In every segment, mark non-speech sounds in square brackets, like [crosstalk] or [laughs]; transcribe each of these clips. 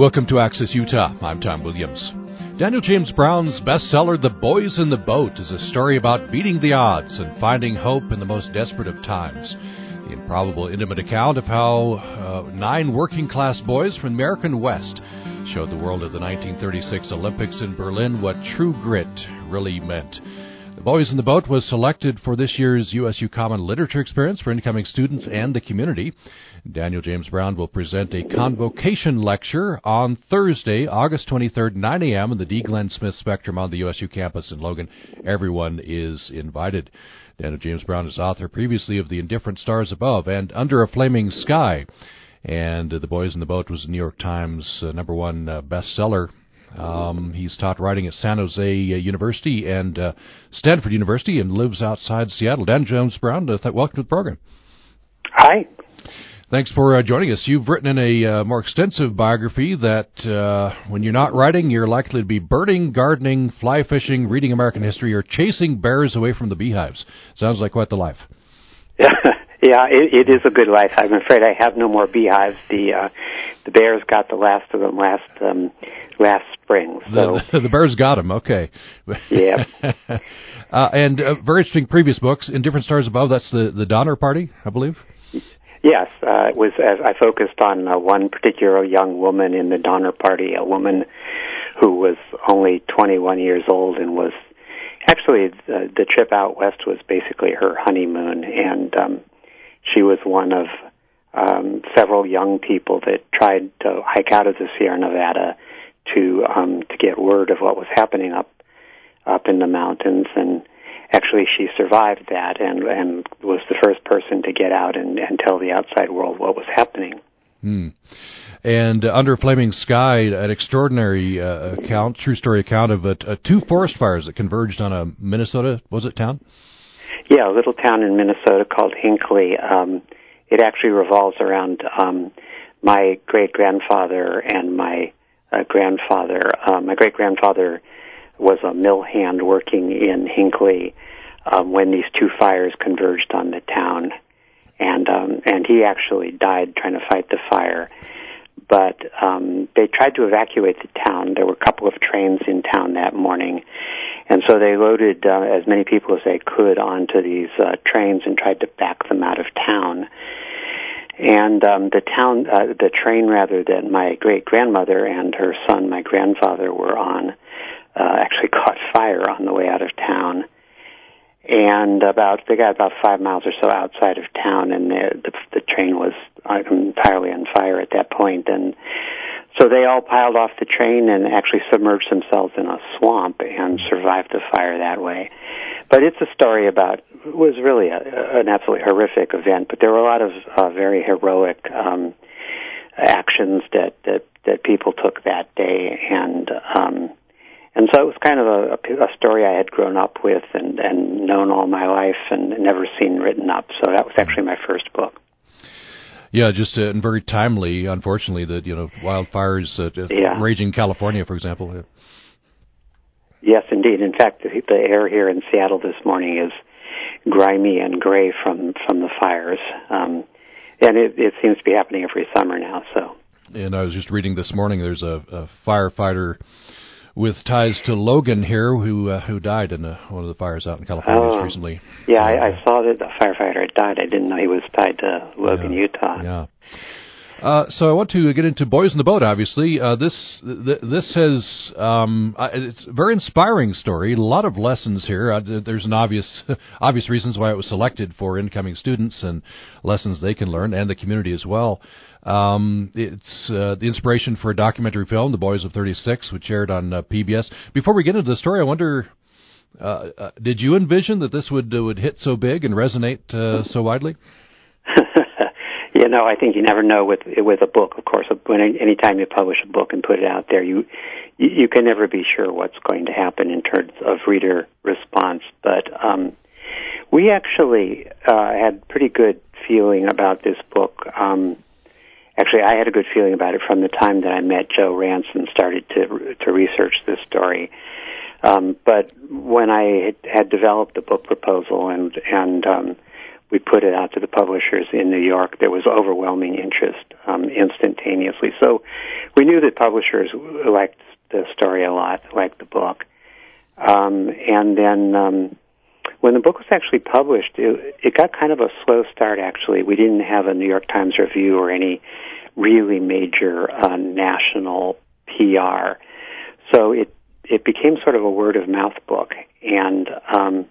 Welcome to Access Utah. I'm Tom Williams. Daniel James Brown's bestseller, The Boys in the Boat, is a story about beating the odds and finding hope in the most desperate of times. The improbable, intimate account of how uh, nine working class boys from the American West showed the world at the 1936 Olympics in Berlin what true grit really meant. The Boys in the Boat was selected for this year's USU Common Literature Experience for incoming students and the community. Daniel James Brown will present a convocation lecture on Thursday, August 23rd, 9 a.m. in the Dee Glen Smith Spectrum on the USU campus in Logan. Everyone is invited. Daniel James Brown is author previously of The Indifferent Stars Above and Under a Flaming Sky. And uh, The Boys in the Boat was a New York Times uh, number one uh, bestseller um, he's taught writing at San Jose uh, University and uh, Stanford University and lives outside Seattle. Dan James Brown, uh, th- welcome to the program. Hi. Thanks for uh, joining us. You've written in a uh, more extensive biography that uh, when you're not writing, you're likely to be birding, gardening, fly fishing, reading American history, or chasing bears away from the beehives. Sounds like quite the life. [laughs] Yeah, it, it is a good life. I'm afraid I have no more beehives. The uh, the bears got the last of them last um, last spring. So the, [laughs] the, the bears got them. Okay. Yeah. [laughs] uh, and uh, very interesting previous books. Indifferent Stars Above. That's the the Donner Party, I believe. Yes, uh, it was. As I focused on uh, one particular young woman in the Donner Party, a woman who was only 21 years old and was actually the, the trip out west was basically her honeymoon, and um, she was one of um, several young people that tried to hike out of the Sierra Nevada to um, to get word of what was happening up up in the mountains and actually she survived that and and was the first person to get out and, and tell the outside world what was happening. Hmm. And uh, under flaming sky, an extraordinary uh, account, true story account of uh, two forest fires that converged on a Minnesota was it town? Yeah, a little town in Minnesota called Hinckley. Um, it actually revolves around um, my great grandfather and my uh, grandfather. Uh, my great grandfather was a mill hand working in Hinckley um, when these two fires converged on the town, and um, and he actually died trying to fight the fire but um, they tried to evacuate the town. There were a couple of trains in town that morning, and so they loaded uh, as many people as they could onto these uh, trains and tried to back them out of town. And um, the town, uh, the train rather than my great grandmother and her son, my grandfather, were on, uh, actually [laughs] caught fire on the way out of town. And about they got about five miles or so outside of town, and the the, the train was uh, entirely on fire at that point, and so they all piled off the train and actually submerged themselves in a swamp and survived the fire that way. But it's a story about it was really a, an absolutely horrific event, but there were a lot of uh, very heroic um, actions that that that people took that day, and um, and so it was kind of a, a story I had grown up with and, and known all my life and never seen written up. So that was actually my first book. Yeah, just uh, and very timely. Unfortunately, that you know wildfires uh, yeah. raging in California, for example. Yeah. Yes, indeed. In fact, the, the air here in Seattle this morning is grimy and gray from from the fires, um, and it, it seems to be happening every summer now. So. And I was just reading this morning. There's a, a firefighter with ties to Logan here, who uh, who died in uh, one of the fires out in California oh, recently. Yeah, I, I saw that the firefighter had died. I didn't know he was tied to Logan, yeah, Utah. Yeah. Uh, so I want to get into Boys in the Boat. Obviously, uh, this th- this has um, it's a very inspiring story. A lot of lessons here. Uh, there's an obvious [laughs] obvious reasons why it was selected for incoming students and lessons they can learn, and the community as well. Um, it's uh, the inspiration for a documentary film, The Boys of 36, which aired on uh, PBS. Before we get into the story, I wonder, uh, uh, did you envision that this would uh, would hit so big and resonate uh, so widely? [laughs] you know, I think you never know with with a book. Of course, when anytime you publish a book and put it out there, you you can never be sure what's going to happen in terms of reader response. But um, we actually uh, had pretty good feeling about this book. Um, actually, I had a good feeling about it from the time that I met Joe Rantz and started to to research this story. Um, but when I had, developed the book proposal and and um, we put it out to the publishers in New York. There was overwhelming interest um, instantaneously. So we knew that publishers liked the story a lot, liked the book. Um, and then um, when the book was actually published, it, it got kind of a slow start. Actually, we didn't have a New York Times review or any really major uh, national PR. So it it became sort of a word of mouth book, and um,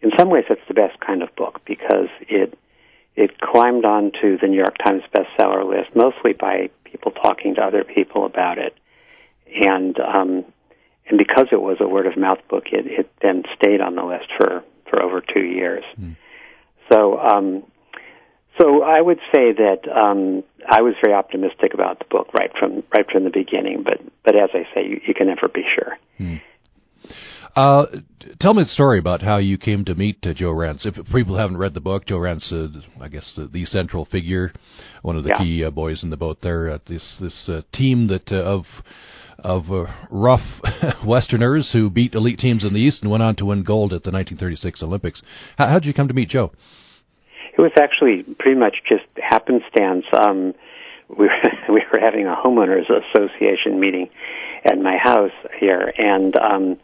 in some ways, it's the best kind of book because it it climbed onto the New York Times bestseller list mostly by people talking to other people about it, and um, and because it was a word of mouth book, it, it then stayed on the list for for over two years. Mm. So. Um, so I would say that um, I was very optimistic about the book right from right from the beginning, but but as I say, you, you can never be sure. Hmm. Uh, tell me the story about how you came to meet uh, Joe Rantz. If people haven't read the book, Joe Rantz, uh, I guess the, the, central figure, one of the yeah. key uh, boys in the boat there. Uh, this this uh, team that of of rough [laughs] Westerners who beat elite teams in the East and went on to win gold at the 1936 Olympics. How did you come to meet Joe? It was actually pretty much just happenstance. Um, we were, [laughs] we were having a homeowners association meeting at my house here, and um,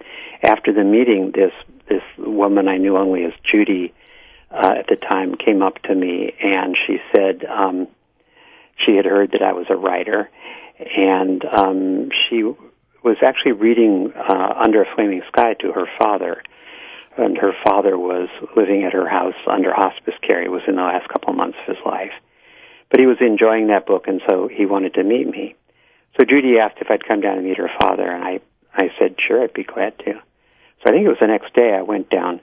after the meeting, this this woman I knew only as Judy uh, at the time came up to me, and she said um, she had heard that I was a writer, and um, she was actually reading uh, Under a Flaming Sky to her father and her father was living at her house under hospice care. It was in the last couple of months of his life. But he was enjoying that book, and so he wanted to meet me. So Judy asked if I'd come down and meet her father, and I, I said, sure, I'd be glad to. So I think it was the next day I went down,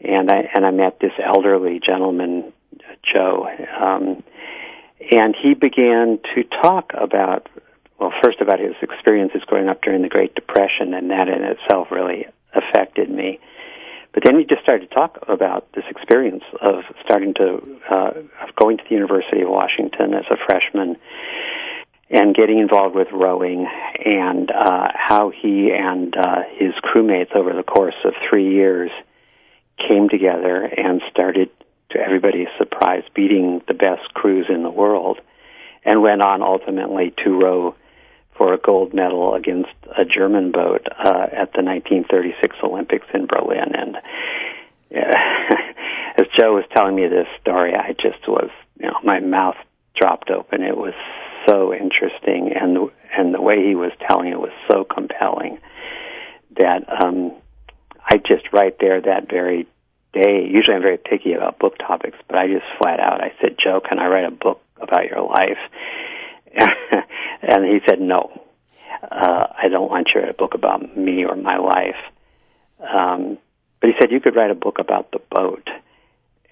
and I, and I met this elderly gentleman, Joe, um, and he began to talk about, well, first about his experiences growing up during the Great Depression, and that in itself really affected me. But then he just started to talk about this experience of starting to uh, of going to the University of Washington as a freshman and getting involved with rowing and uh, how he and uh, his crewmates over the course of three years came together and started to everybody's surprise beating the best crews in the world and went on ultimately to row for a gold medal against a German boat uh, at the 1936 Olympics in Berlin. And uh, [laughs] as Joe was telling me this story, I just was, you know, my mouth dropped open. It was so interesting, and and the way he was telling it was so compelling that um, I just right there that very day. Usually, I'm very picky about book topics, but I just flat out I said, Joe, can I write a book about your life? [laughs] and he said, no, uh, I don't want you to write a book about me or my life. Um, but he said, you could write a book about the boat.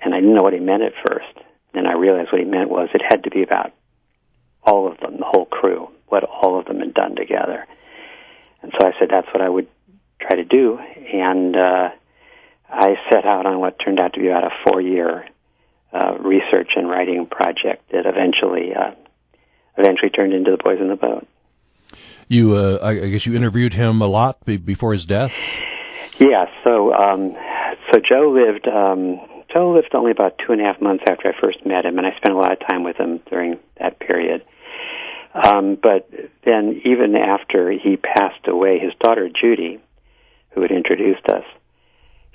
And I didn't know what he meant at first. Then I realized what he meant was it had to be about all of them, the whole crew, what all of them had done together. And so I said, that's what I would try to do. And uh, I set out on what turned out to be about a four year uh, research and writing project that eventually uh, eventually turned into the boys in the boat. You, uh, I guess, you interviewed him a lot be- before his death. Yeah. So, um, so Joe lived. Um, Joe lived only about two and a half months after I first met him, and I spent a lot of time with him during that period. Um, but then, even after he passed away, his daughter Judy, who had introduced us,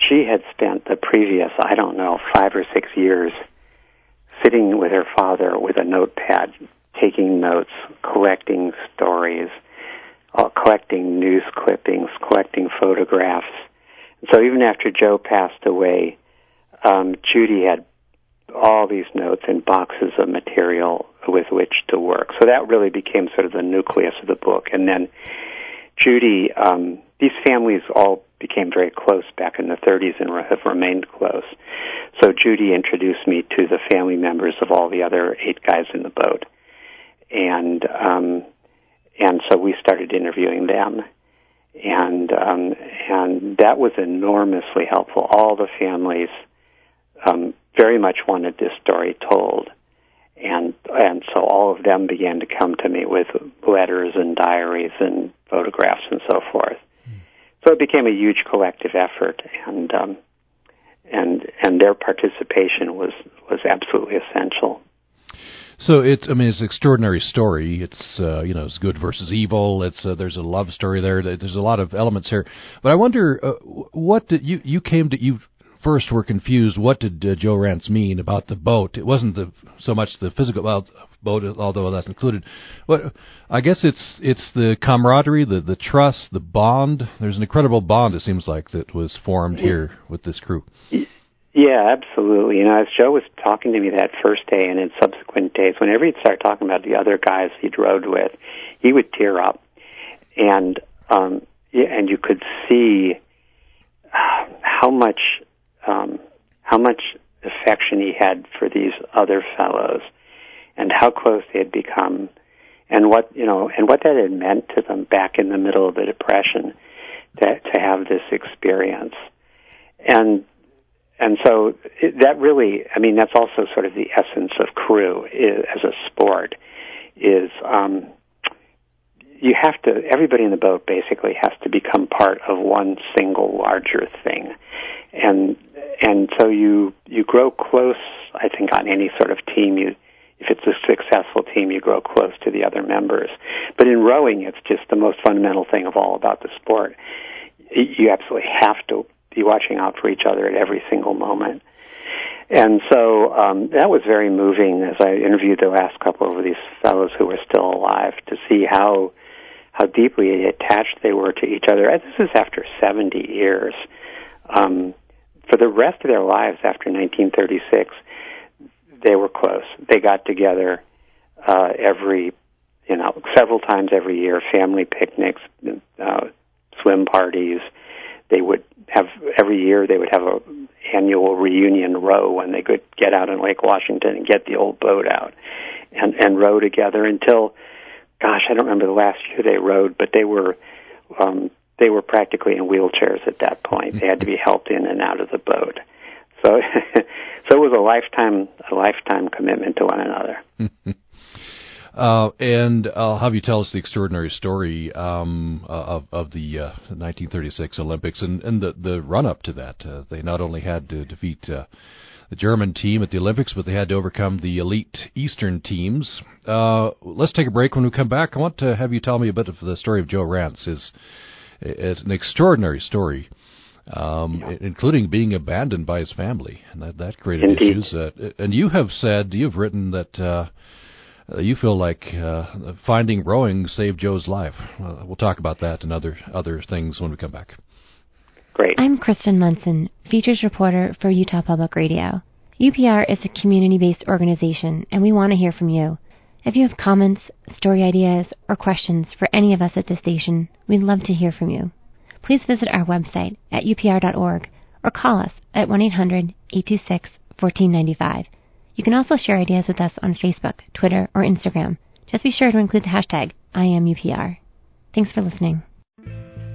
she had spent the previous, I don't know, five or six years sitting with her father with a notepad, taking notes, collecting stories, uh, collecting news clippings, collecting photographs. so even after Joe passed away, um, Judy had all these notes and boxes of material with which to work. So that really became sort of the nucleus of the book. And then Judy, um, these families all became very close back in the 30s and have remained close. So Judy introduced me to the family members of all the other eight guys in the boat and um, and so we started interviewing them, and um, and that was enormously helpful. All the families um, very much wanted this story told, and and so all of them began to come to me with letters and diaries and photographs and so forth. So it became a huge collective effort, and um, and and their participation was was absolutely essential. So it's, I mean, it's an extraordinary story. It's, uh, you know, it's good versus evil. It's, uh, there's a love story there. There's a lot of elements here. But I wonder, uh, what did you, you came to, you first were confused. What did uh, Joe Rantz mean about the boat? It wasn't the, so much the physical well, boat, although that's included. But I guess it's, it's the camaraderie, the, the trust, the bond. There's an incredible bond, it seems like, that was formed here with this crew. Yeah, absolutely. You know, as Joe was talking to me that first day and in subsequent days, whenever he'd start talking about the other guys he'd rode with, he would tear up, and um, and you could see how much um, how much affection he had for these other fellows, and how close they had become, and what you know, and what that had meant to them back in the middle of the depression, to to have this experience, and and so it, that really, I mean, that's also sort of the essence of crew is, as a sport. Is um, you have to everybody in the boat basically has to become part of one single larger thing, and and so you you grow close. I think on any sort of team, you if it's a successful team, you grow close to the other members. But in rowing, it's just the most fundamental thing of all about the sport. You absolutely have to be watching out for each other at every single moment. And so um, that was very moving as I interviewed the last couple of these fellows who were still alive to see how how deeply attached they were to each other. And This is after 70 years. Um, for the rest of their lives after 1936, they were close. They got together uh, every, you know, several times every year, family picnics, uh, swim parties. They would have every year they would have a annual reunion row when they could get out in Lake Washington and get the old boat out and and row together until gosh I don't remember the last year they rowed but they were um they were practically in wheelchairs at that point they had to be helped in and out of the boat so [laughs] so it was a lifetime a lifetime commitment to one another [laughs] Uh, and I'll have you tell us the extraordinary story um, of, of the uh, 1936 Olympics and, and the, the run up to that. Uh, they not only had to defeat uh, the German team at the Olympics, but they had to overcome the elite Eastern teams. Uh, let's take a break. When we come back, I want to have you tell me a bit of the story of Joe Rantz. is It's an extraordinary story. Um, yeah. including being abandoned by his family, and that that created Indeed. issues. Uh, and you have said you've written that uh, uh, you feel like uh, finding rowing saved Joe's life. Uh, we'll talk about that and other other things when we come back. Great. I'm Kristen Munson, features reporter for Utah Public Radio. UPR is a community-based organization, and we want to hear from you. If you have comments, story ideas, or questions for any of us at the station, we'd love to hear from you. Please visit our website at upr.org or call us at 1 800 826 1495. You can also share ideas with us on Facebook, Twitter, or Instagram. Just be sure to include the hashtag IamUPR. Thanks for listening.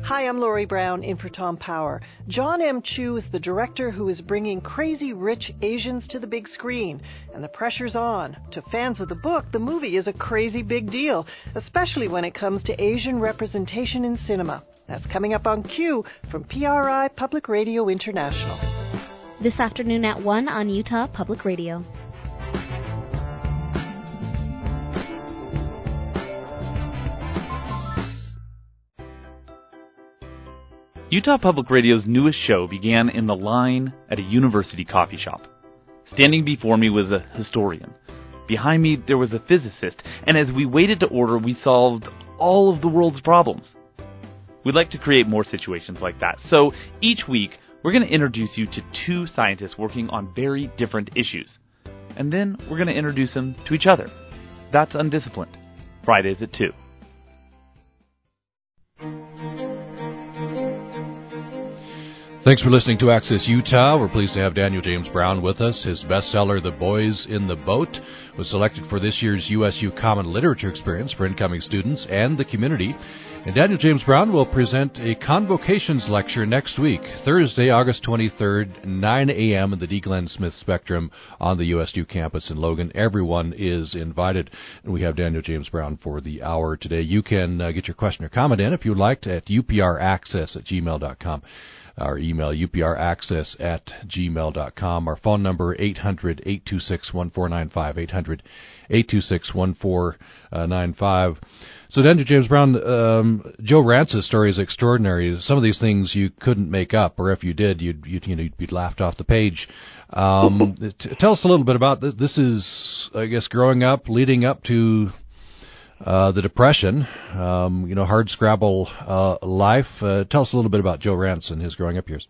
Hi, I'm Lori Brown in for Tom Power. John M. Chu is the director who is bringing crazy rich Asians to the big screen, and the pressure's on. To fans of the book, the movie is a crazy big deal, especially when it comes to Asian representation in cinema. That's coming up on Q from PRI Public Radio International. This afternoon at 1 on Utah Public Radio. Utah Public Radio's newest show began in the line at a university coffee shop. Standing before me was a historian. Behind me, there was a physicist, and as we waited to order, we solved all of the world's problems. We'd like to create more situations like that, so each week, we're going to introduce you to two scientists working on very different issues. And then we're going to introduce them to each other. That's Undisciplined. Fridays at 2. Thanks for listening to Access Utah. We're pleased to have Daniel James Brown with us. His bestseller, The Boys in the Boat, was selected for this year's USU Common Literature Experience for incoming students and the community. And Daniel James Brown will present a convocations lecture next week, Thursday, August 23rd, 9 a.m. in the Dee Glen Smith Spectrum on the USU campus in Logan. Everyone is invited. And we have Daniel James Brown for the hour today. You can uh, get your question or comment in if you'd like at upraccess at gmail.com. Our email, upraccess at gmail.com. Our phone number, 800 826 1495. 800 826 1495. So, Daniel James Brown, um, Joe Rantz's story is extraordinary. Some of these things you couldn't make up, or if you did, you'd, you'd you know you'd be laughed off the page. Um, [laughs] t- tell us a little bit about this. This is, I guess, growing up, leading up to uh, the Depression, um, you know, hard scrabble uh, life. Uh, tell us a little bit about Joe Rantz and his growing up years.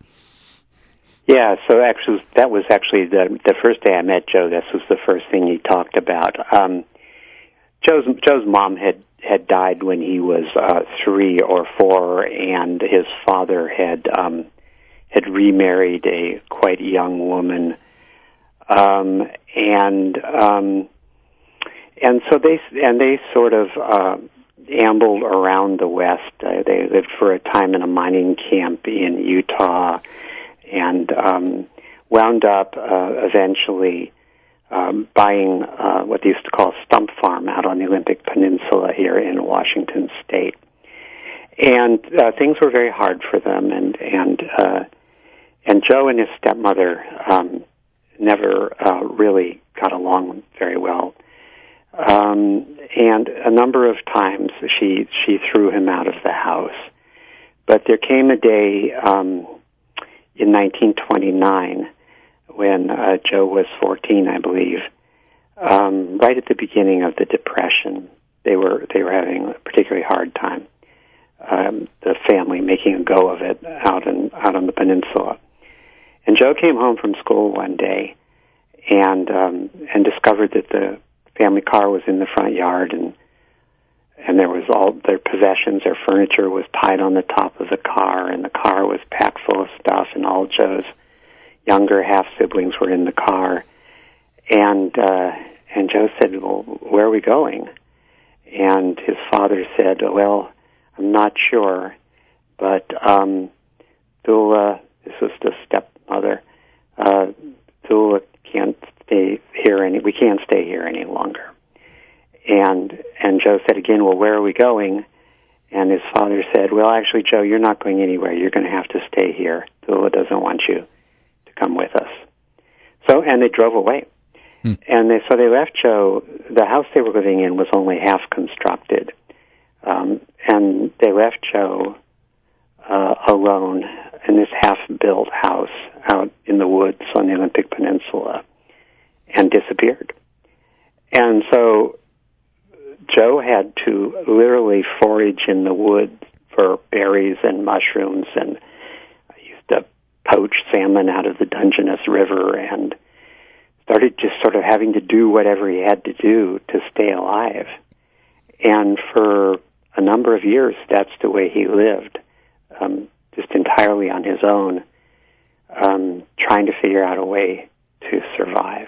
Yeah, so actually, that was actually the the first day I met Joe. This was the first thing he talked about. Um, Joe's Joe's mom had had died when he was uh, three or four, and his father had um, had remarried a quite young woman, um, and um, and so they and they sort of uh, ambled around the West. Uh, they lived for a time in a mining camp in Utah, and um, wound up uh, eventually um, buying uh, what they used to call a Stump Farm out on the Olympic Peninsula here in Washington State. And uh, things were very hard for them, and and uh, and Joe and his stepmother um, never uh, really got along very well. Um, and a number of times she she threw him out of the house. But there came a day um, in 1929 when uh, Joe was 14, I believe, um, right at the beginning of the Depression. They were they were having a particularly hard time. Um, the family making a go of it out in out on the peninsula. And Joe came home from school one day and um, and discovered that the family car was in the front yard and and there was all their possessions, their furniture was tied on the top of the car, and the car was packed full of stuff, and all Joe's younger half siblings were in the car, and uh, and Joe said, "Well, where are we going?" And his father said, "Well, I'm not sure, but um, Thula, this was the stepmother, uh, Thula can't stay here any. We can't stay here any longer." And and Joe said again, "Well, where are we going?" And his father said, "Well, actually, Joe, you're not going anywhere. You're going to have to stay here. Thula doesn't want you." To come with us. So, and they drove away. Hmm. And they, so they left Joe. The house they were living in was only half constructed, um, and they left Joe uh, alone in this half-built house out in the woods on the Olympic Peninsula, and disappeared. And so Joe had to literally forage in the woods for berries and mushrooms and I used to poach salmon out of the Dungeness River and started just sort of having to do whatever he had to do to stay alive. And for a number of years, that's the way he lived, um, just entirely on his own, um, trying to figure out a way to survive.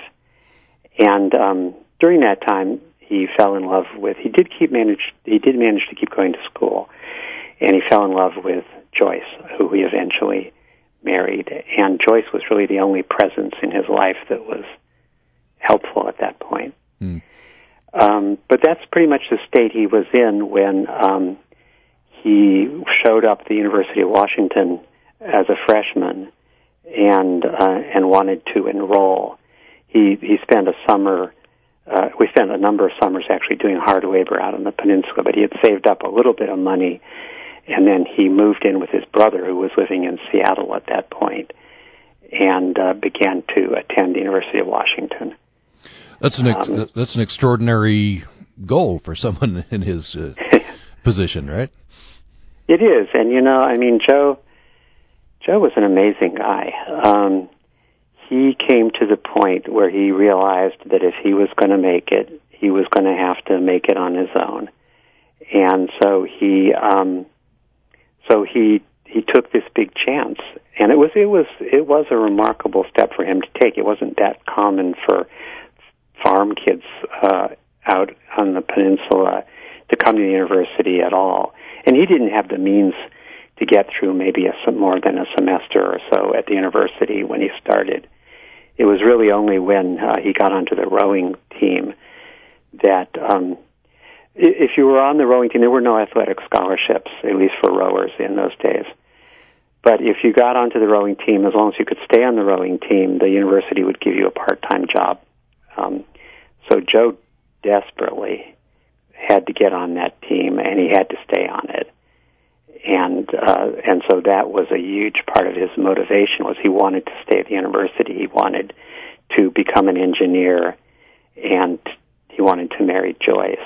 And um, during that time, he fell in love with. He did keep manage. He did manage to keep going to school, and he fell in love with Joyce, who he eventually married, and Joyce was really the only presence in his life that was helpful at that point. Mm. Um, but that's pretty much the state he was in when um, he showed up at the University of Washington as a freshman and uh, and wanted to enroll. He he spent a summer. Uh, we spent a number of summers actually doing hard labor out on the peninsula, but he had saved up a little bit of money and then he moved in with his brother, who was living in Seattle at that point, and uh, began to attend the University of Washington. That's an ex- um, that's an extraordinary goal for someone [laughs] in his uh, [laughs] position, right? It is, and you know, I mean, Joe. Joe was an amazing guy. Um, he came to the point where he realized that if he was going to make it, he was going to have to make it on his own, and so he um, so he he took this big chance, and it was it was it was a remarkable step for him to take. It wasn't that common for farm kids uh, out on the peninsula to come to the university at all. And he didn't have the means to get through maybe a, more than a semester or so at the university when he started. It was really only when uh, he got onto the rowing team that um, if you were on the rowing team, there were no athletic scholarships, at least for rowers in those days. But if you got onto the rowing team, as long as you could stay on the rowing team, the university would give you a part-time job. Um, so Joe desperately had to get on that team, and he had to stay on it. And uh, and so that was a huge part of his motivation was he wanted to stay at the university. He wanted to become an engineer, and he wanted to marry Joyce.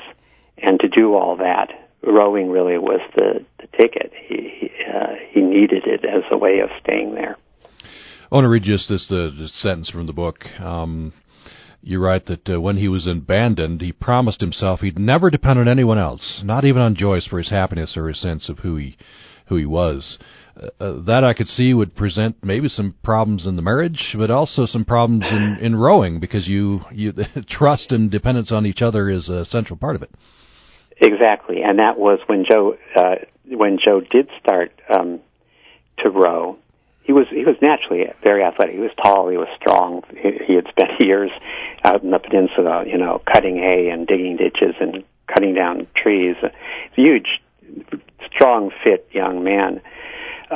And to do all that, rowing really was the, the ticket. He he, uh, he needed it as a way of staying there. I want to read just this, uh, this sentence from the book. Um, you write that uh, when he was abandoned, he promised himself he'd never depend on anyone else, not even on Joyce for his happiness or his sense of who he who he was. Uh, uh, that I could see would present maybe some problems in the marriage, but also some problems in, in rowing because you you [laughs] trust and dependence on each other is a central part of it. Exactly, and that was when Joe uh, when Joe did start um, to row. He was he was naturally very athletic. He was tall. He was strong. He, he had spent [laughs] years out in the peninsula, you know, cutting hay and digging ditches and cutting down trees. Huge, strong, fit young man.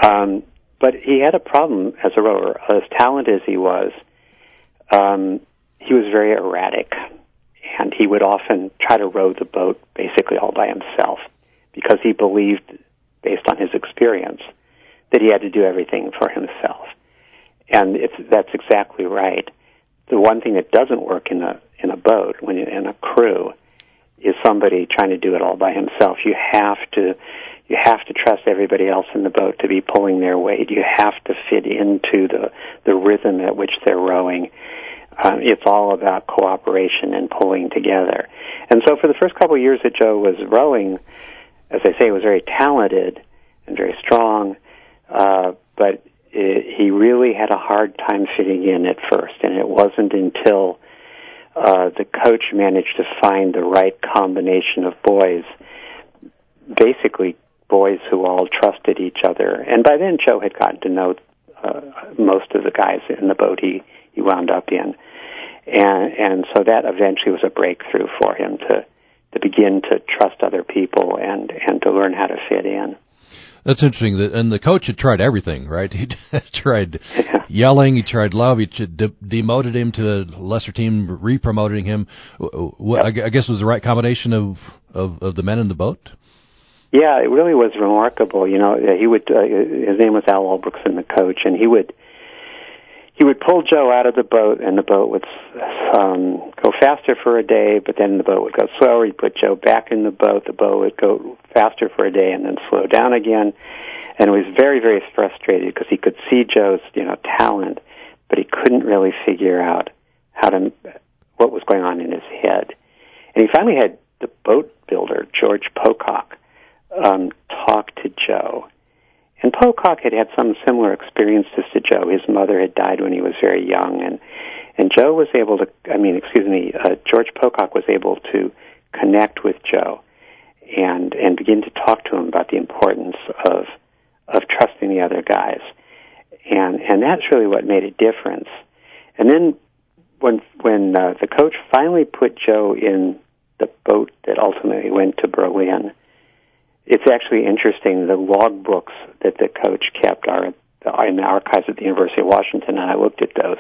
Um, but he had a problem as a rower. As talented as he was, um, he was very erratic and he would often try to row the boat basically all by himself because he believed, based on his experience, that he had to do everything for himself. And it's, that's exactly right. The one thing that doesn't work in a in a boat when you're in a crew is somebody trying to do it all by himself. You have to you have to trust everybody else in the boat to be pulling their weight. You have to fit into the the rhythm at which they're rowing um, it's all about cooperation and pulling together. And so for the first couple of years that Joe was rowing, as I say, he was very talented and very strong, uh, but it, he really had a hard time fitting in at first. And it wasn't until uh, the coach managed to find the right combination of boys, basically boys who all trusted each other. And by then, Joe had gotten to know uh, most of the guys in the boat he he wound up in, and and so that eventually was a breakthrough for him to to begin to trust other people and and to learn how to fit in. That's interesting. That and the coach had tried everything, right? [laughs] He tried yelling, he tried love, he de- demoted him to a lesser team, re-promoting him. What. I guess it was the right combination of, of of the men in the boat. Yeah, it really was remarkable. You know, he would. Uh, his name was Al Ulbrickson, the coach, and he would he would pull Joe out of the boat, and the boat would um, go faster for a day, but then the boat would go slower. He'd put Joe back in the boat. The boat would go faster for a day and then slow down again. And it was very, very frustrated because he could see Joe's, you know, talent, but he couldn't really figure out how to what was going on in his head. And he finally had the boat builder George Pocock um, talk to Joe and Pocock had had some similar experiences to Joe. His mother had died when he was very young, and and Joe was able to. I mean, excuse me, uh, George Pocock was able to connect with Joe, and and begin to talk to him about the importance of of trusting the other guys, and and that's really what made a difference. And then when when uh, the coach finally put Joe in the boat that ultimately went to Berlin it's actually interesting. The log books that the coach kept are in the archives at the University of Washington, and I looked at those.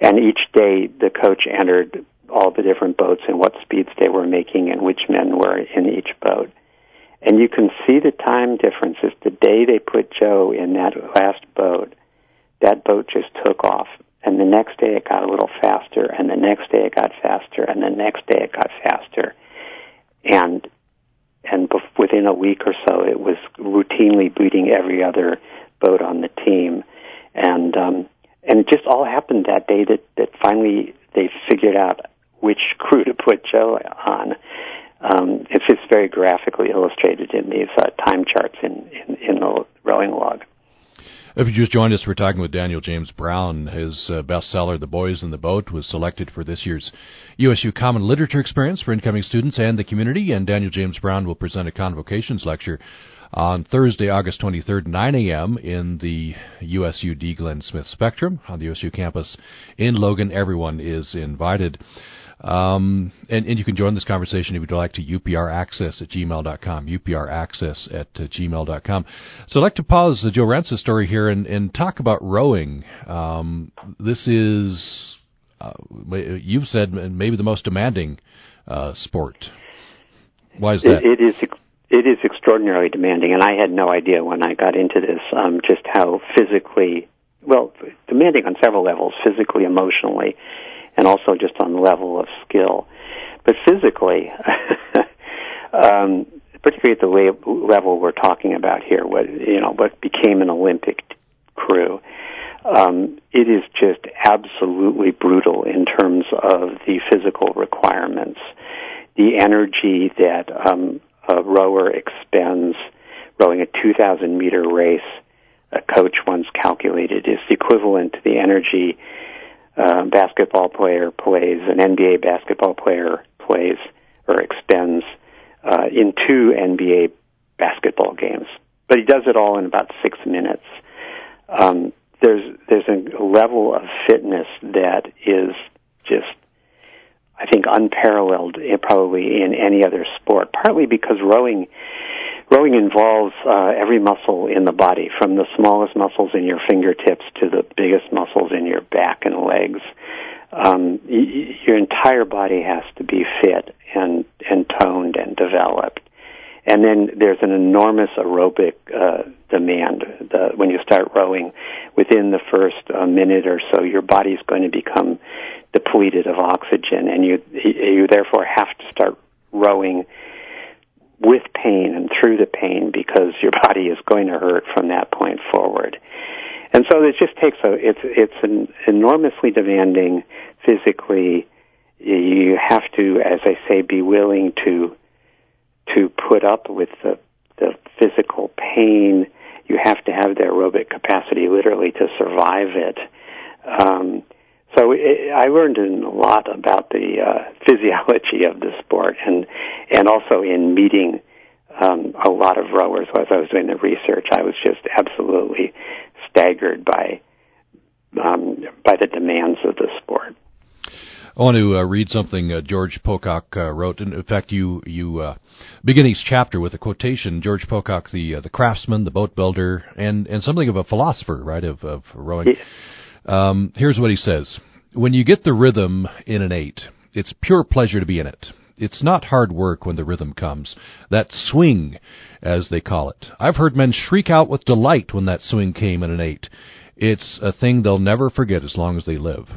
And each day, the coach entered all the different boats and what speeds they were making and which men were in each boat. And you can see the time differences. The day they put Joe in that last boat, that boat just took off. And the next day it got a little faster, and the next day it got faster, and the next day it got faster. And and bef- within a week or so, it was routinely beating every other boat on the team, and um, and it just all happened that day that that finally they figured out which [laughs] crew to put Joe on. Um, it's just very graphically illustrated in these uh, time charts in, in, in the rowing log. If you just joined us, we're talking with Daniel James Brown. His uh, bestseller, The Boys in the Boat, was selected for this year's USU Common Literature Experience for incoming students and the community. And Daniel James Brown will present a convocations lecture on Thursday, August 23rd, 9 a.m. in the USU Dee Glen Smith Spectrum on the USU campus in Logan. Everyone is invited. Um, and, and, you can join this conversation if you'd like to upraccess at gmail.com, upraccess at uh, gmail.com. So I'd like to pause the Joe Rantz's story here and, and talk about rowing. Um, this is, uh, you've said, maybe the most demanding uh, sport. Why is that? it, it is it is extraordinarily demanding, and I had no idea when I got into this um, just how physically, well, demanding on several levels, physically, emotionally, and also just on the level of skill. But physically, [laughs] um, particularly at the level we're talking about here, what you know, what became an Olympic crew, um, it is just absolutely brutal in terms of the physical requirements, the energy that um, a rower expends rowing a 2,000 meter race. A coach once calculated is equivalent to the energy uh, basketball player plays, an NBA basketball player plays or expends uh, in two NBA basketball games. But he does it all in about six minutes. Um, there's there's a level of fitness that is just I think unparalleled eh, probably in any other sport. Partly because rowing rowing involves uh, every muscle in the body, from the smallest muscles in your fingertips to the biggest muscles in your back and legs. Um, y- your entire body has to be fit and and toned and developed. And then there's an enormous aerobic uh, demand. The, when you start rowing, within the first uh, minute or so, your body's going to become depleted of oxygen, and you you therefore have to start rowing with pain and through the pain because your body is going to hurt from that point forward. And so it just takes a it's it's an enormously demanding physically. You have to, as I say, be willing to to put up with the the physical pain. You have to have the aerobic capacity, literally, to survive it. Um, so it, I learned a lot about the uh, [laughs] physiology of the sport, and and also in meeting um, a lot of rowers as I was doing the research. I was just absolutely staggered by um, by the demands of the sport. I want to uh, read something uh, George Pocock uh, wrote. In fact, you you uh, begin each chapter with a quotation. George Pocock, the uh, the craftsman, the boat builder, and and something of a philosopher, right, of of rowing. Yes. Um, here's what he says When you get the rhythm in an eight, it's pure pleasure to be in it. It's not hard work when the rhythm comes. That swing, as they call it. I've heard men shriek out with delight when that swing came in an eight. It's a thing they'll never forget as long as they live.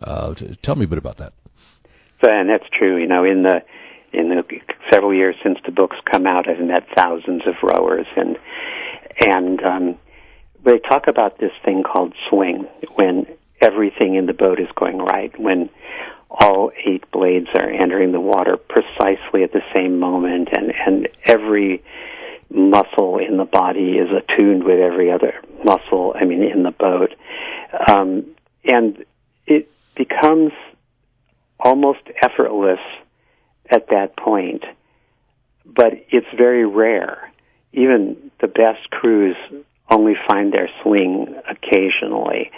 Uh, tell me a bit about that. And that's true. You know, in the in the several years since the book's come out, I've met thousands of rowers, and and um, they talk about this thing called swing when everything in the boat is going right, when all eight blades are entering the water precisely at the same moment and, and every muscle in the body is attuned with every other muscle, I mean, in the boat. Um, and it becomes almost effortless at that point, but it's very rare. Even the best crews only find their swing occasionally.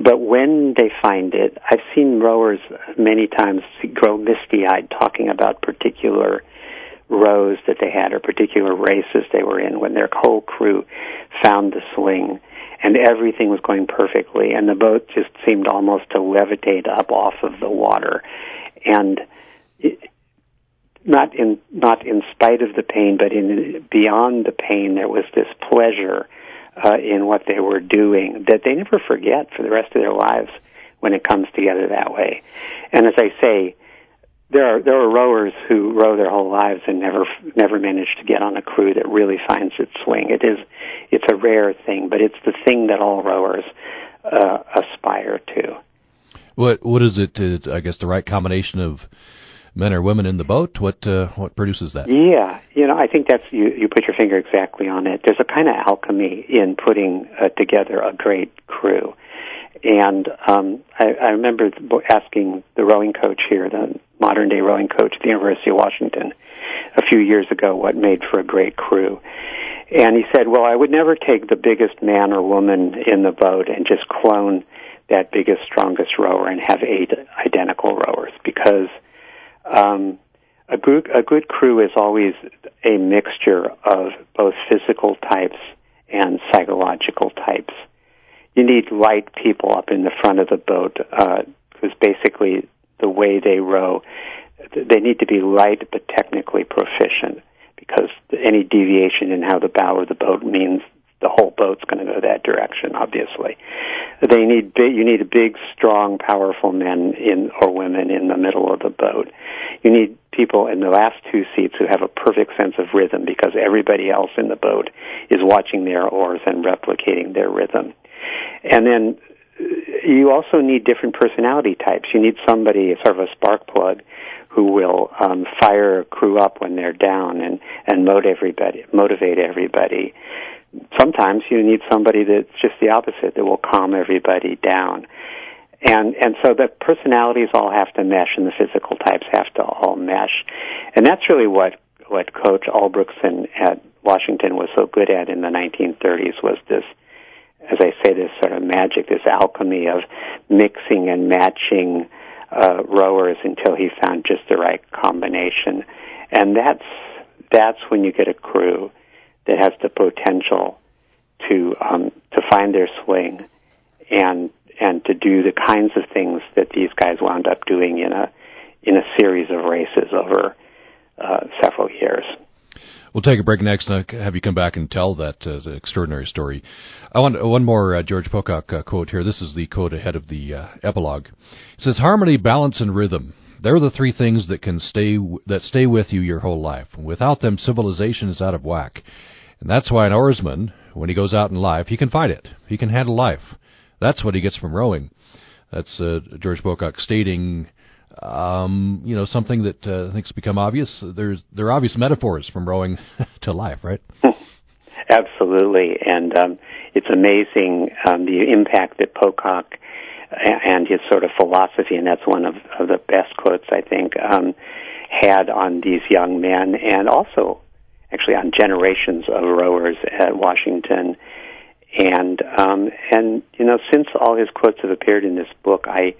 But when they find it, I've seen rowers many times grow misty eyed talking about particular rows that they had or particular races they were in when their whole crew found the swing and everything was going perfectly and the boat just seemed almost to levitate up off of the water and it, not in not in spite of the pain but in beyond the pain there was this pleasure uh, in what they were doing that they never forget for the rest of their lives when it comes together that way. And as I say, there are there are rowers who row their whole lives and never never manage to get on a crew that really finds its swing. It is it's a rare thing, but it's the thing that all rowers uh, aspire to. What what is it? To, I guess the right combination of men or women in the boat? What uh, what produces that? Yeah, you know, I think that's you. You put your finger exactly on it. There's a kind of alchemy in putting uh, together a great crew, and um, I, I remember asking the rowing coach here, the modern day rowing coach at the University of Washington, a few years ago, what made for a great crew. And he said, "Well, I would never take the biggest man or woman in the boat and just clone." that biggest, strongest rower and have eight identical rowers because um, a good a good crew is always a mixture of both physical types and psychological types. You need light people up in the front of the boat because uh, basically the way they row, they need to be light but technically proficient because any deviation in how the bow of the boat means the whole boat's going to go that direction. Obviously, they need big, you need a big, strong, powerful men in or women in the middle of the boat. You need people in the last two seats who have a perfect sense of rhythm because everybody else in the boat is watching their oars and replicating their rhythm. And then you also need different personality types. You need somebody, sort of a spark plug, who will um, fire a crew up when they're down and and motivate everybody. Motivate everybody sometimes you need somebody that's just the opposite that will calm everybody down. And and so the personalities all have to mesh and the physical types have to all mesh. And that's really what what Coach Ulbrickson at Washington was so good at in the 1930s was this as I say this sort of magic, this alchemy of mixing and matching uh, rowers until he found just the right combination. And that's that's when you get a crew that has the potential to um, to find their swing and and to do the kinds of things that these guys wound up doing in a in a series of races over uh, several years. We'll take a break next and have you come back and tell that uh, extraordinary story. I want one more uh, George Pocock uh, quote here. This is the quote ahead of the uh, epilogue. It says, "Harmony, balance, and rhythm. They're the three things that can stay that stay with you your whole life. Without them, civilization is out of whack. And that's why an oarsman, when he goes out in life, he can fight it. He can handle life. That's what he gets from rowing. That's uh, George Pocock stating, um, you know, something that uh, I think's become obvious. There's there are obvious metaphors from rowing [laughs] to life, right? [laughs] Absolutely, and um, it's amazing um, the impact that Pocock and his sort of philosophy, and that's one of, of the best quotes I think um, had on these young men, and also actually on generations of rowers at Washington. And um, and you know, since all his quotes have appeared in this book, I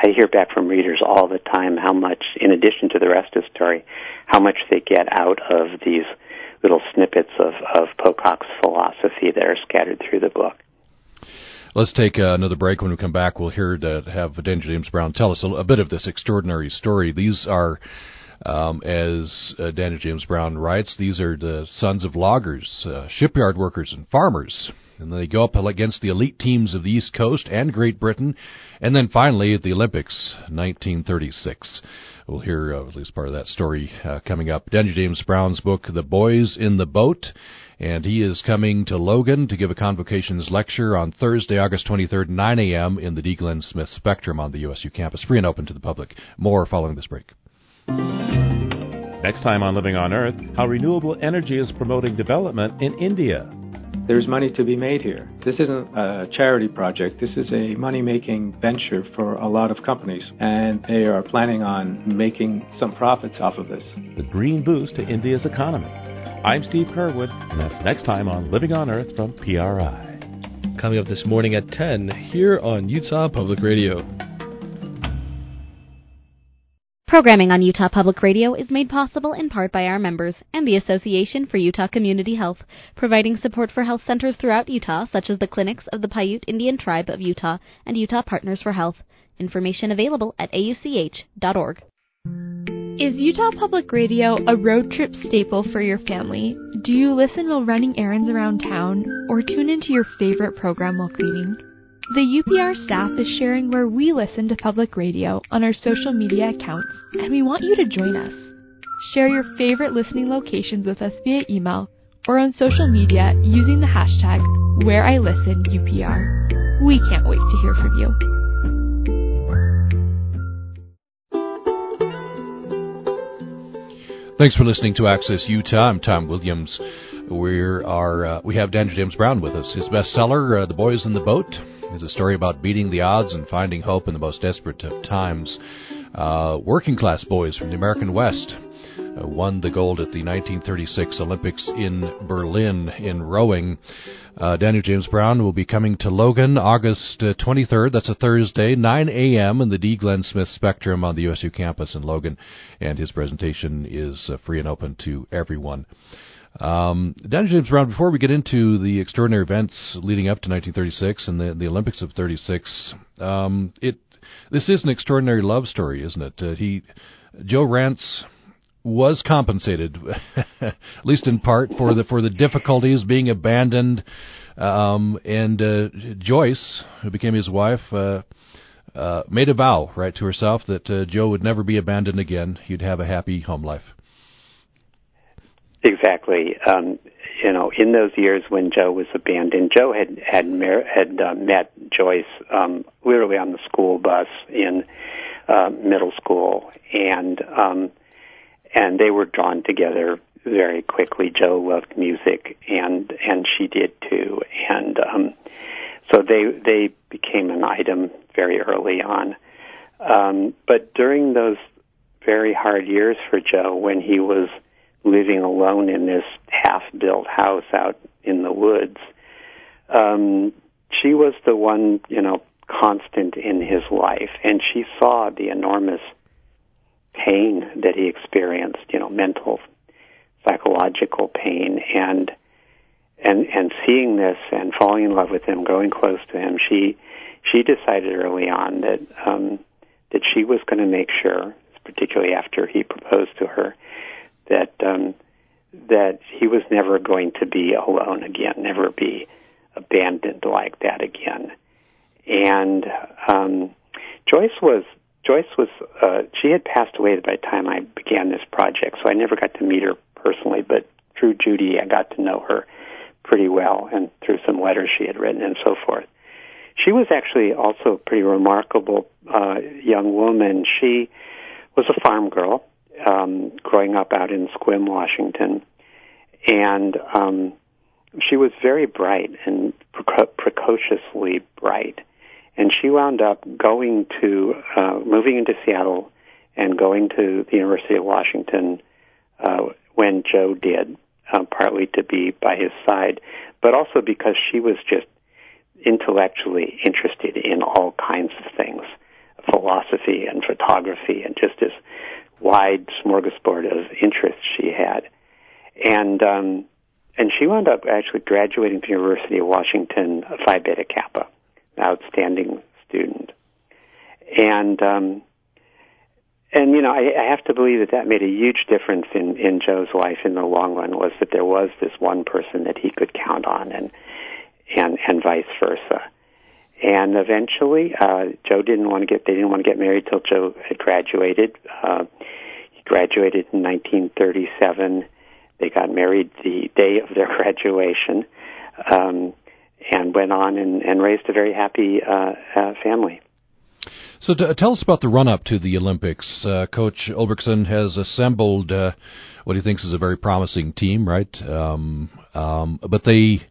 I hear back from readers all the time how much, in addition to the rest of the story, how much they get out of these little snippets of, of Pocock's philosophy that are scattered through the book. Let's take uh, another break. When we come back, we'll hear to have Daniel James Brown tell us a, a bit of this extraordinary story. These are um, as uh, Daniel James Brown writes, these are the sons of loggers, uh, shipyard workers, and farmers. And they go up against the elite teams of the East Coast and Great Britain. And then finally at the Olympics, 1936. We'll hear uh, at least part of that story uh, coming up. Daniel James Brown's book, The Boys in the Boat. And he is coming to Logan to give a convocations lecture on Thursday, August 23rd, 9 a.m. in the Dee Glen Smith Spectrum on the USU campus, free and open to the public. More following this break. Next time on Living on Earth, how renewable energy is promoting development in India. There's money to be made here. This isn't a charity project. This is a money making venture for a lot of companies, and they are planning on making some profits off of this. The green boost to India's economy. I'm Steve Curwood, and that's next time on Living on Earth from PRI. Coming up this morning at 10 here on Utah Public Radio. Programming on Utah Public Radio is made possible in part by our members and the Association for Utah Community Health, providing support for health centers throughout Utah, such as the clinics of the Paiute Indian Tribe of Utah and Utah Partners for Health. Information available at auch.org. Is Utah Public Radio a road trip staple for your family? Do you listen while running errands around town or tune into your favorite program while cleaning? The UPR staff is sharing where we listen to public radio on our social media accounts, and we want you to join us. Share your favorite listening locations with us via email or on social media using the hashtag WhereIListenUPR. We can't wait to hear from you. Thanks for listening to Access Utah. I'm Tom Williams. We are uh, we have Daniel James Brown with us. His bestseller, uh, "The Boys in the Boat," is a story about beating the odds and finding hope in the most desperate of times. Uh, working class boys from the American West uh, won the gold at the 1936 Olympics in Berlin in rowing. Uh, Daniel James Brown will be coming to Logan August uh, 23rd. That's a Thursday, 9 a.m. in the Dee Glen Smith Spectrum on the USU campus in Logan. And his presentation is uh, free and open to everyone. Um, James Brown, before we get into the extraordinary events leading up to 1936 and the, the Olympics of 36, um, it this is an extraordinary love story, isn't it? Uh, he Joe Rantz was compensated, [laughs] at least in part, for the for the difficulties being abandoned. Um, and uh, Joyce, who became his wife, uh, uh, made a vow right to herself that uh, Joe would never be abandoned again. He'd have a happy home life. Exactly. Um, you know, in those years when Joe was abandoned, Joe had had mer- had uh, met Joyce um, literally on the school bus in uh, middle school, and um, and they were drawn together very quickly. Joe loved music, and and she did too, and um, so they they became an item very early on. Um, but during those very hard years for Joe, when he was living alone in this half-built house out in the woods, um, she was the one, you know, constant in his life, and she saw the enormous pain that he experienced, you know, mental, psychological pain, and and and seeing this and falling in love with him, going close to him, she she decided early on that um, that she was going to make sure, particularly after he proposed to her, that um, that he was never going to be alone again, never be abandoned like that again. And um, Joyce was Joyce was uh, she had passed away by the time I began this project, so I never got to meet her personally. But through Judy, I got to know her pretty well, and through some letters she had written and so forth. She was actually also a pretty remarkable uh, young woman. She was a farm girl um, growing up out in Sequim, Washington, and um, she was very bright and pre- precociously bright. And she wound up going to uh, moving into Seattle and going to the University of Washington uh, when Joe did, uh, partly to be by his side, but also because she was just intellectually interested in all kinds of things, philosophy and photography, and just this wide smorgasbord of interests she had, and um, and she wound up actually graduating from University of Washington Phi Beta Kappa outstanding student. And um, and you know, I, I have to believe that that made a huge difference in in Joe's life in the long run. Was that there was this one person that he could count on, and and and vice versa. And eventually, uh, Joe didn't want to get they didn't want to get married till Joe had graduated. Uh, he graduated in 1937. They got married the day of their [laughs] graduation. Um, and went on and, and raised a very happy uh, uh, family. So, tell us about the run up to the Olympics. Uh, Coach Ulbrickson has assembled uh, what he thinks is a very promising team, right? Um, um, but they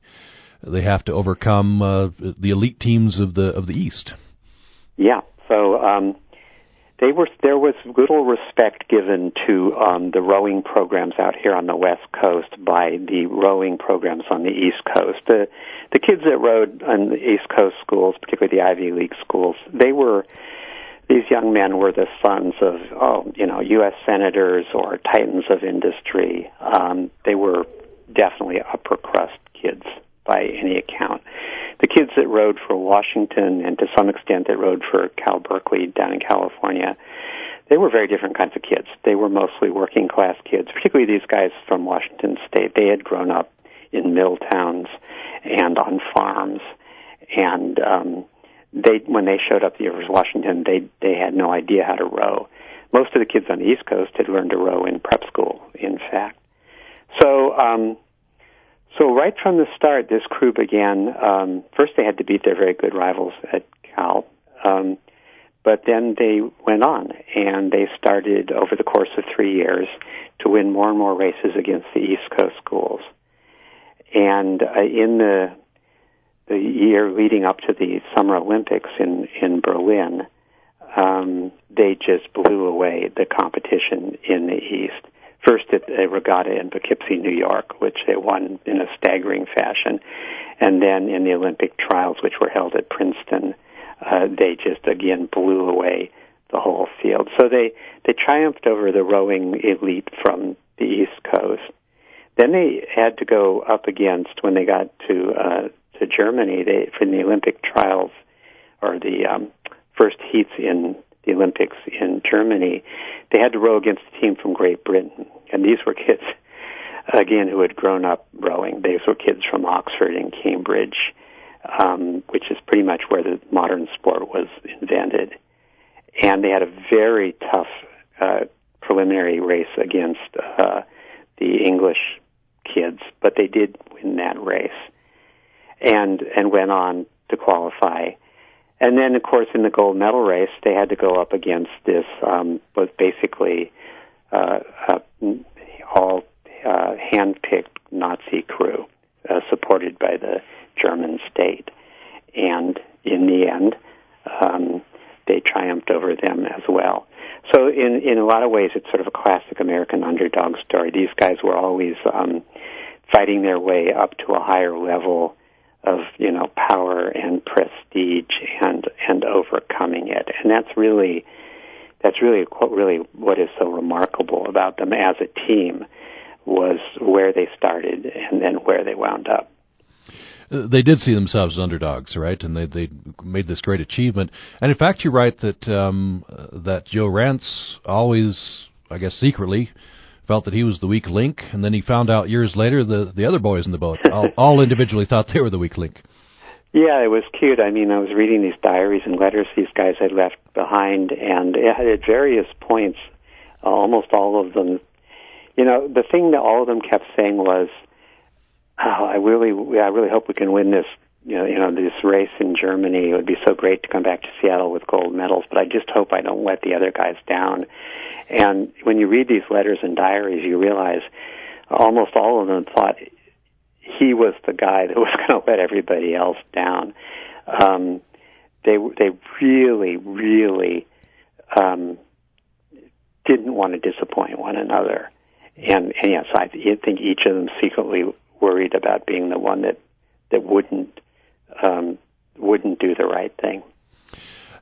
they have to overcome uh, the elite teams of the of the East. Yeah. So um, they were there was little respect given to um, the rowing programs out here on the West Coast by the rowing programs on the East Coast. The the kids that rowed on the East Coast schools, particularly the Ivy League schools, they were these young men were the sons of oh you know U.S. senators or titans of industry. Um, they were definitely upper crust kids by any account. The kids that rode for Washington and to some extent that rode for Cal Berkeley down in California, they were very different kinds of kids. They were mostly working class kids, particularly these guys from Washington State. They had grown up in mill towns and on farms, and um, they when they showed up the University of Washington, they they had no idea how to row. Most of the kids on the East Coast had learned to row in prep school, in fact. So um, so right from the start, this crew began. Um, first, they had to beat their very good rivals at Cal, um, but then they went on and they started over the course of three years to win more and more races against the East Coast schools. And uh, in the the year leading up to the Summer Olympics in in Berlin, um, they just blew away the competition in the East. First at a regatta in Poughkeepsie, New York, which they won in a staggering fashion, and then in the Olympic trials, which were held at Princeton, uh, they just again blew away the whole field. So they they triumphed over the rowing elite from the East Coast. Then they had to go up against when they got to uh, to Germany. They for the Olympic trials or the um, first heats in the Olympics in Germany, they had to row against a team from Great Britain, and these were kids again who had grown up rowing. These were kids from Oxford and Cambridge, um, which is pretty much where the modern sport was invented and they had a very tough uh, preliminary race against uh, the English kids, but they did win that race, and and went on to qualify. And then, of course, in the gold medal race, they had to go up against this um, was basically uh, uh, all uh, hand-picked Nazi crew, uh, supported by the German state. And in the end, um, they triumphed over them as well. So in in a lot of ways, it's sort of a classic American underdog story. These guys were always um, fighting their way up to a higher level of you know power and prestige and that's really that's really really what is so remarkable about them as a team was where they started and then where they wound up they did see themselves as underdogs, right? And they they made this great achievement. And in fact, you write that um, that Joe Rantz always, I guess, secretly felt that he was the weak link, and then he found out years later the the other boys in the boat all, all individually thought they were the weak link. Yeah, it was cute. I mean, I was reading these diaries and letters these guys had left behind, and at various points, uh, almost all of them, you know, the thing that all of them kept saying was, oh, I really, I really hope we can win this. You know, you know, this race in Germany. It would be so great to come back to Seattle with gold medals, but I just hope I don't let the other guys down. And when you read these letters and diaries, you realize almost all of them thought he was the guy that [laughs] was going to let everybody else down. Um, they they really, really um, didn't want to disappoint one another. And, and yes, I think each of them secretly worried about being the one that that wouldn't um, wouldn't do the right thing.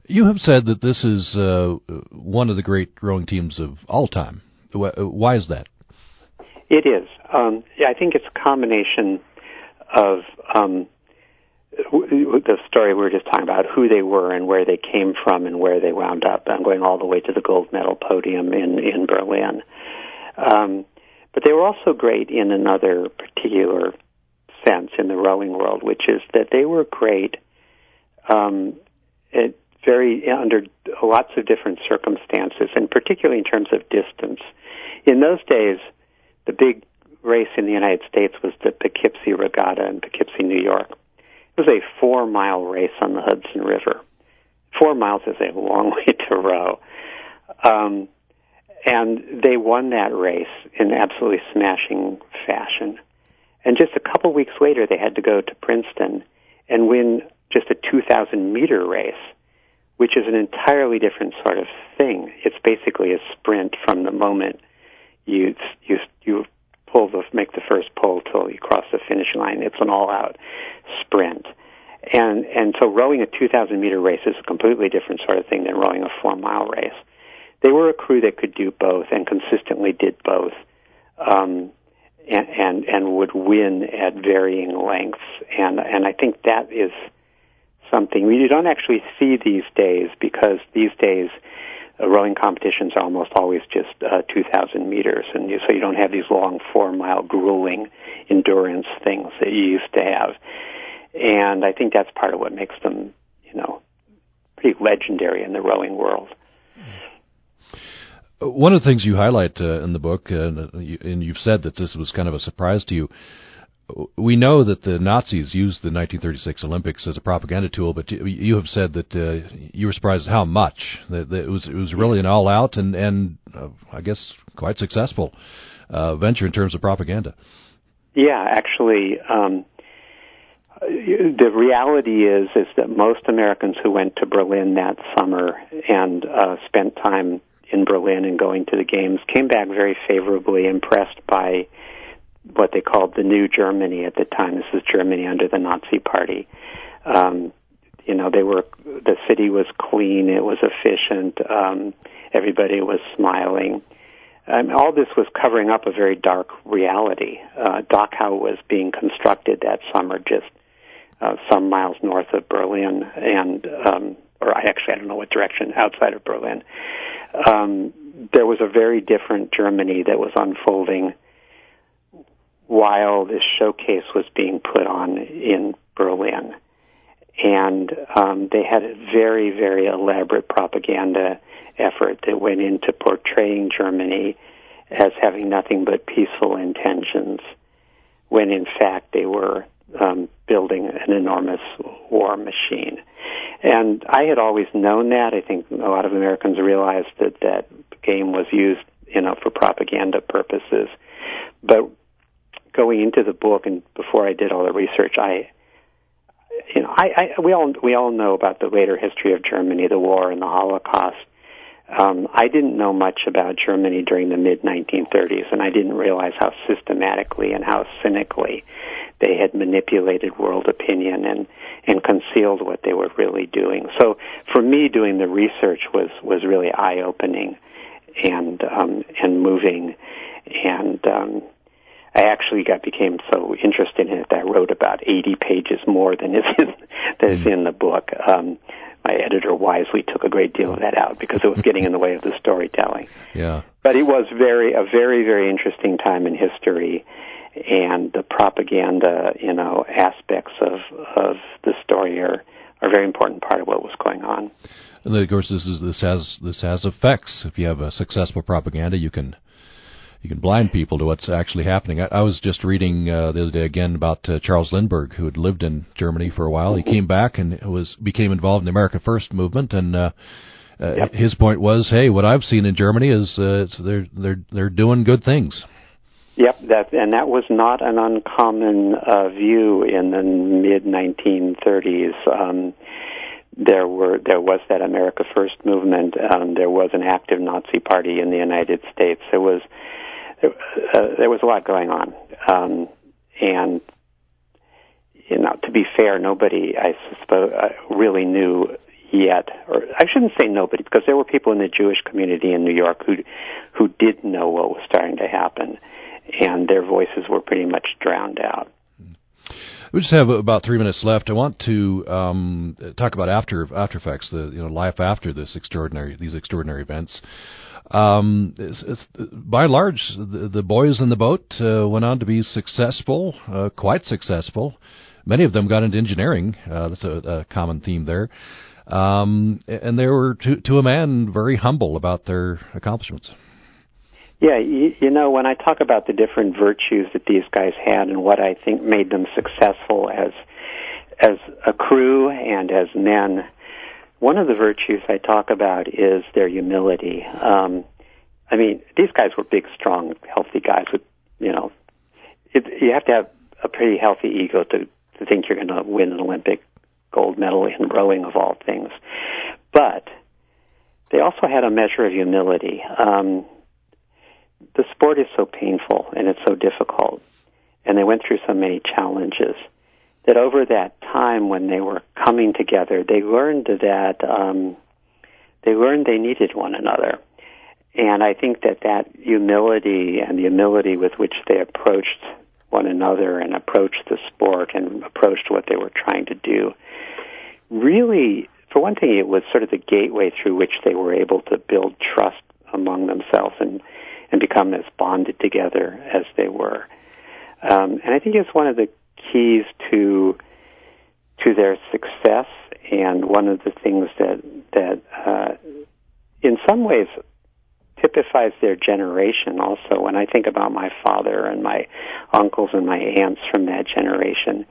You have said that this is uh, one of the great rowing teams of all time. Why is that? It is. Um, I think it's a combination of um, the story we were just talking about, who they were and where they came from and where they wound up. I'm going all the way to the gold medal podium in in Berlin. Um, but they were also great in another particular sense in the rowing world, which is that they were great um, at very under lots of different circumstances, and particularly in terms of distance. In those days, the big race in the United States was the Poughkeepsie Regatta in Poughkeepsie, New York. It was a four-mile race on the Hudson River. Four miles is a long [laughs] way to row. Um, and they won that race in absolutely smashing fashion. And just a couple weeks later, they had to go to Princeton and win just a 2,000 meter race, which is an entirely different sort of thing. It's basically a sprint from the moment you you you pull the make the first pull till you cross the finish line. It's an all-out sprint. And and so rowing a 2,000 meter race is a completely different sort of thing than rowing a four mile race they were a crew that could do both and consistently did both, um, and, and and would win at varying lengths. And and I think that is something we don't actually see these days because these days uh, rowing competitions are almost always just uh, 2,000 meters, and you, so you don't have these long four-mile grueling endurance things that you used to have. And I think that's part of what makes them, you know, pretty legendary in the rowing world. One of the things you highlight uh, in the book, uh, and you've said that this was kind of a surprise to you, we know that the Nazis used the 1936 Olympics as a propaganda tool, but you have said that uh, you were surprised at how much that, that it was. It was really an all-out and and uh, I guess quite successful uh, venture in terms of propaganda. Yeah, actually, um, the reality is is that most Americans who went to Berlin that summer and uh, spent time in Berlin and going to the games came back very favorably impressed by what they called the New Germany at the time. This was Germany under the Nazi Party. Um, you know, they were the city was clean, it was efficient, um, everybody was smiling. Um, all this was covering up a very dark reality. Uh, Dachau was being constructed that summer, just uh, some miles north of Berlin, and um, or I actually I don't know what direction outside of Berlin. Um, there was a very different Germany that was unfolding while this showcase was being put on in Berlin. And um, they had a very, very elaborate propaganda effort that went into portraying Germany as having nothing but peaceful intentions, when in fact they were um, building an enormous war machine. And I had always known that. I think a lot of Americans realized that that game was used, you know, for propaganda purposes. But going into the book and before I did all the research, I, you know, I, I we all we all know about the later history of Germany, the war and the Holocaust. Um, I didn't know much about Germany during the mid 1930s, and I didn't realize how systematically and how cynically they had manipulated world opinion and and concealed what they were really doing. So for me, doing the research was was really eye opening and um, and moving, and um, I actually got became so interested in it that I wrote about 80 pages more than is in, [laughs] that is in the book. Um, my editor wisely took a great deal of that out because it was getting in the way of the storytelling. Yeah. But it was very a very very interesting time in history, and the propaganda you know aspects of of the story are are a very important part of what was going on. And then, of course, this is this has this has effects. If you have a successful propaganda, you can you can blind people to what's actually happening. I, I was just reading uh, the other day again about uh, Charles Lindbergh, who had lived in Germany for a while. He came back and was became involved in the America First movement, and uh, uh, yep. his point was, "Hey, what I've seen in Germany is uh, they're they're they're doing good things." Yep, that and that was not an uncommon uh, view in the mid 1930s. Um, there were there was that America First movement. Um, there was an active Nazi party in the United States. There was uh, there was a lot going on, um, and you know, to be fair, nobody, I suppose, uh, really knew yet, or I shouldn't say nobody, because there were people in the Jewish community in New York who who did know what was starting to happen, and their voices were pretty much drowned out. We just have about three minutes left. I want to um, talk about after after effects, the you know life after this extraordinary these extraordinary events. Um, it's, it's, by and large, the, the, boys in the boat uh, went on to be successful, uh, quite successful. Many of them got into engineering. Uh, that's a, a, common theme there. Um, and they were, to, to a man, very humble about their accomplishments. Yeah, you, you know, when I talk about the different virtues that these guys had and what I think made them successful as as a crew and as men, one of the virtues I talk about is their humility. Um, I mean, these guys were big, strong, healthy guys with, you know, it, you have to have a pretty healthy ego to, to think you're going to win an Olympic gold medal in rowing of all things. But they also had a measure of humility. Um, the sport is so painful and it's so difficult, and they went through so many challenges that over that time when they were coming together, they learned that um, they learned they needed one another. And I think that that humility and the humility with which they approached one another and approached the sport and approached what they were trying to do really, for one thing, it was sort of the gateway through which they were able to build trust among themselves and, and become as bonded together as they were. Um, and I think it's one of the keys to to their success, and one of the things that that uh, in some ways typifies their generation. Also, when I think about my father and my uncles and my aunts from that generation,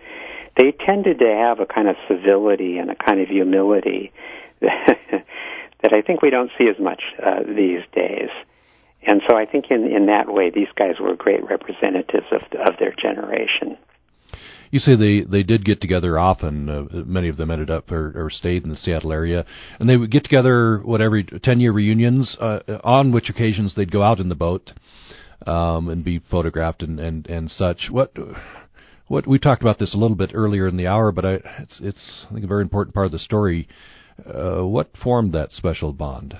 they tended to have a kind of civility and a kind of humility that, [laughs] that I think we don't see as much uh, these days. And so I think in in that way, these guys were great representatives of of their generation. You say they they did get together often. Uh, many of them ended up or, or stayed in the Seattle area, and they would get together what every ten year reunions. Uh, on which occasions they'd go out in the boat um, and be photographed and, and and such. What what we talked about this a little bit earlier in the hour, but I, it's it's I think a very important part of the story. Uh, what formed that special bond?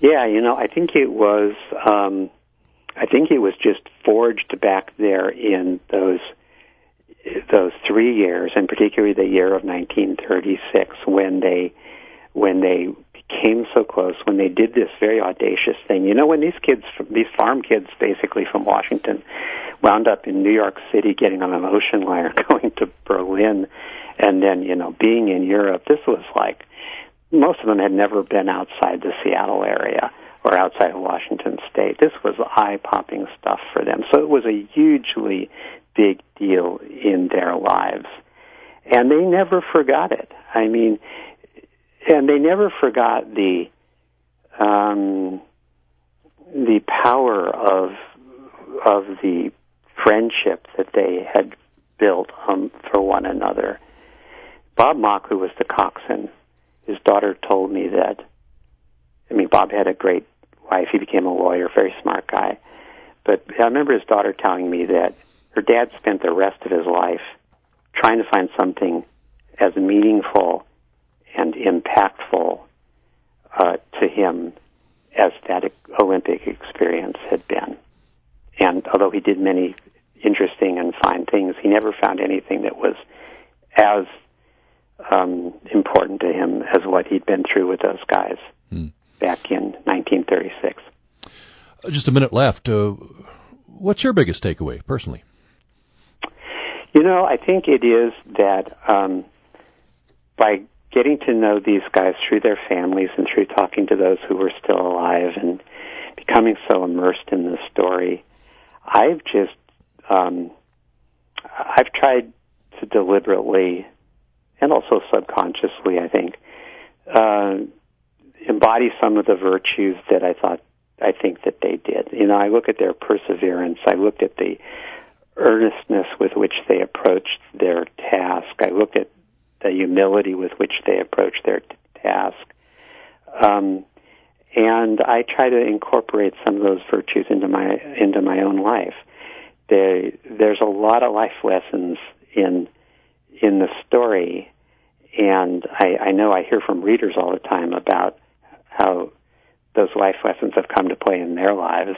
Yeah, you know, I think it was um, I think it was just forged back there in those those three years, and particularly the year of 1936, when they when they became so close, when they did this very audacious thing. You know, when these kids, these farm kids, basically from Washington, wound up in New York City, getting on an ocean liner, [laughs] going to Berlin, and then you know being in Europe. This was like most of them had never been outside the Seattle area or outside of Washington State. This was eye popping stuff for them. So it was a hugely big deal in their lives. And they never forgot it. I mean, and they never forgot the um, the power of of the friendship that they had built um, for one another. Bob Moch, who was the coxswain, daughter told me that. I mean, Bob had a great wife. He became a lawyer, very smart guy. But I remember his daughter telling me that her dad spent the rest of his life trying to find something as meaningful and impactful uh, to him as that Olympic experience had been. And although he did many interesting and fine things, he never found anything that was as um, important to him as what he'd been through with those guys hmm. back in 1936. Uh, just a minute left. Uh, what's your biggest takeaway, personally? You know, I think it is that um, by getting to know these guys through their families and through talking to those who were still alive and becoming so immersed in the story, I've just um, I've tried to deliberately and also subconsciously, I think, uh, embody some of the virtues that I thought I think that they did. You know, I look at their perseverance. I looked at the earnestness with which they approached their task. I looked at the humility with which they approached their t- task. Um, and I try to incorporate some of those virtues into my into my own life. There, there's a lot of life lessons in in the story, and I, I know I hear from readers all the time about how those life lessons have come to play in their lives.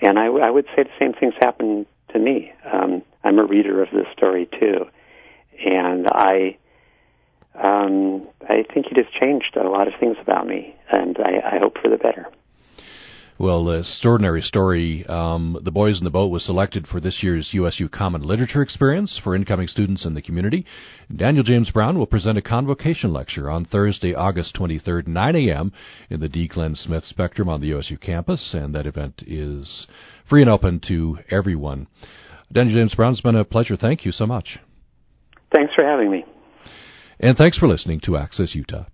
And I, I would say the same things happen to me. Um, I'm a reader of this story too, and I um, I think it has changed a lot of things about me, and I, I hope for the better. Well, the extraordinary story. Um, the Boys in the Boat was selected for this year's USU Common Literature Experience for incoming students in the community. Daniel James Brown will present a convocation lecture on Thursday, August 23rd, 9 a.m. in the Dee Glen Smith Spectrum on the USU campus, and that event is free and open to everyone. Daniel James Brown, it's been a pleasure. Thank you so much. Thanks for having me. And thanks for listening to Access Utah.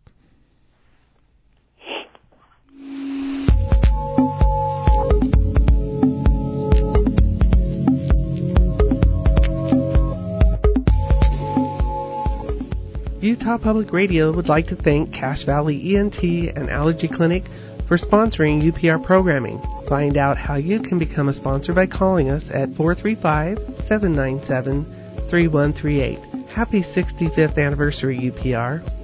Utah Public Radio would like to thank Cache Valley ENT and Allergy Clinic for sponsoring UPR programming. Find out how you can become a sponsor by calling us at 435 797 3138. Happy 65th anniversary, UPR.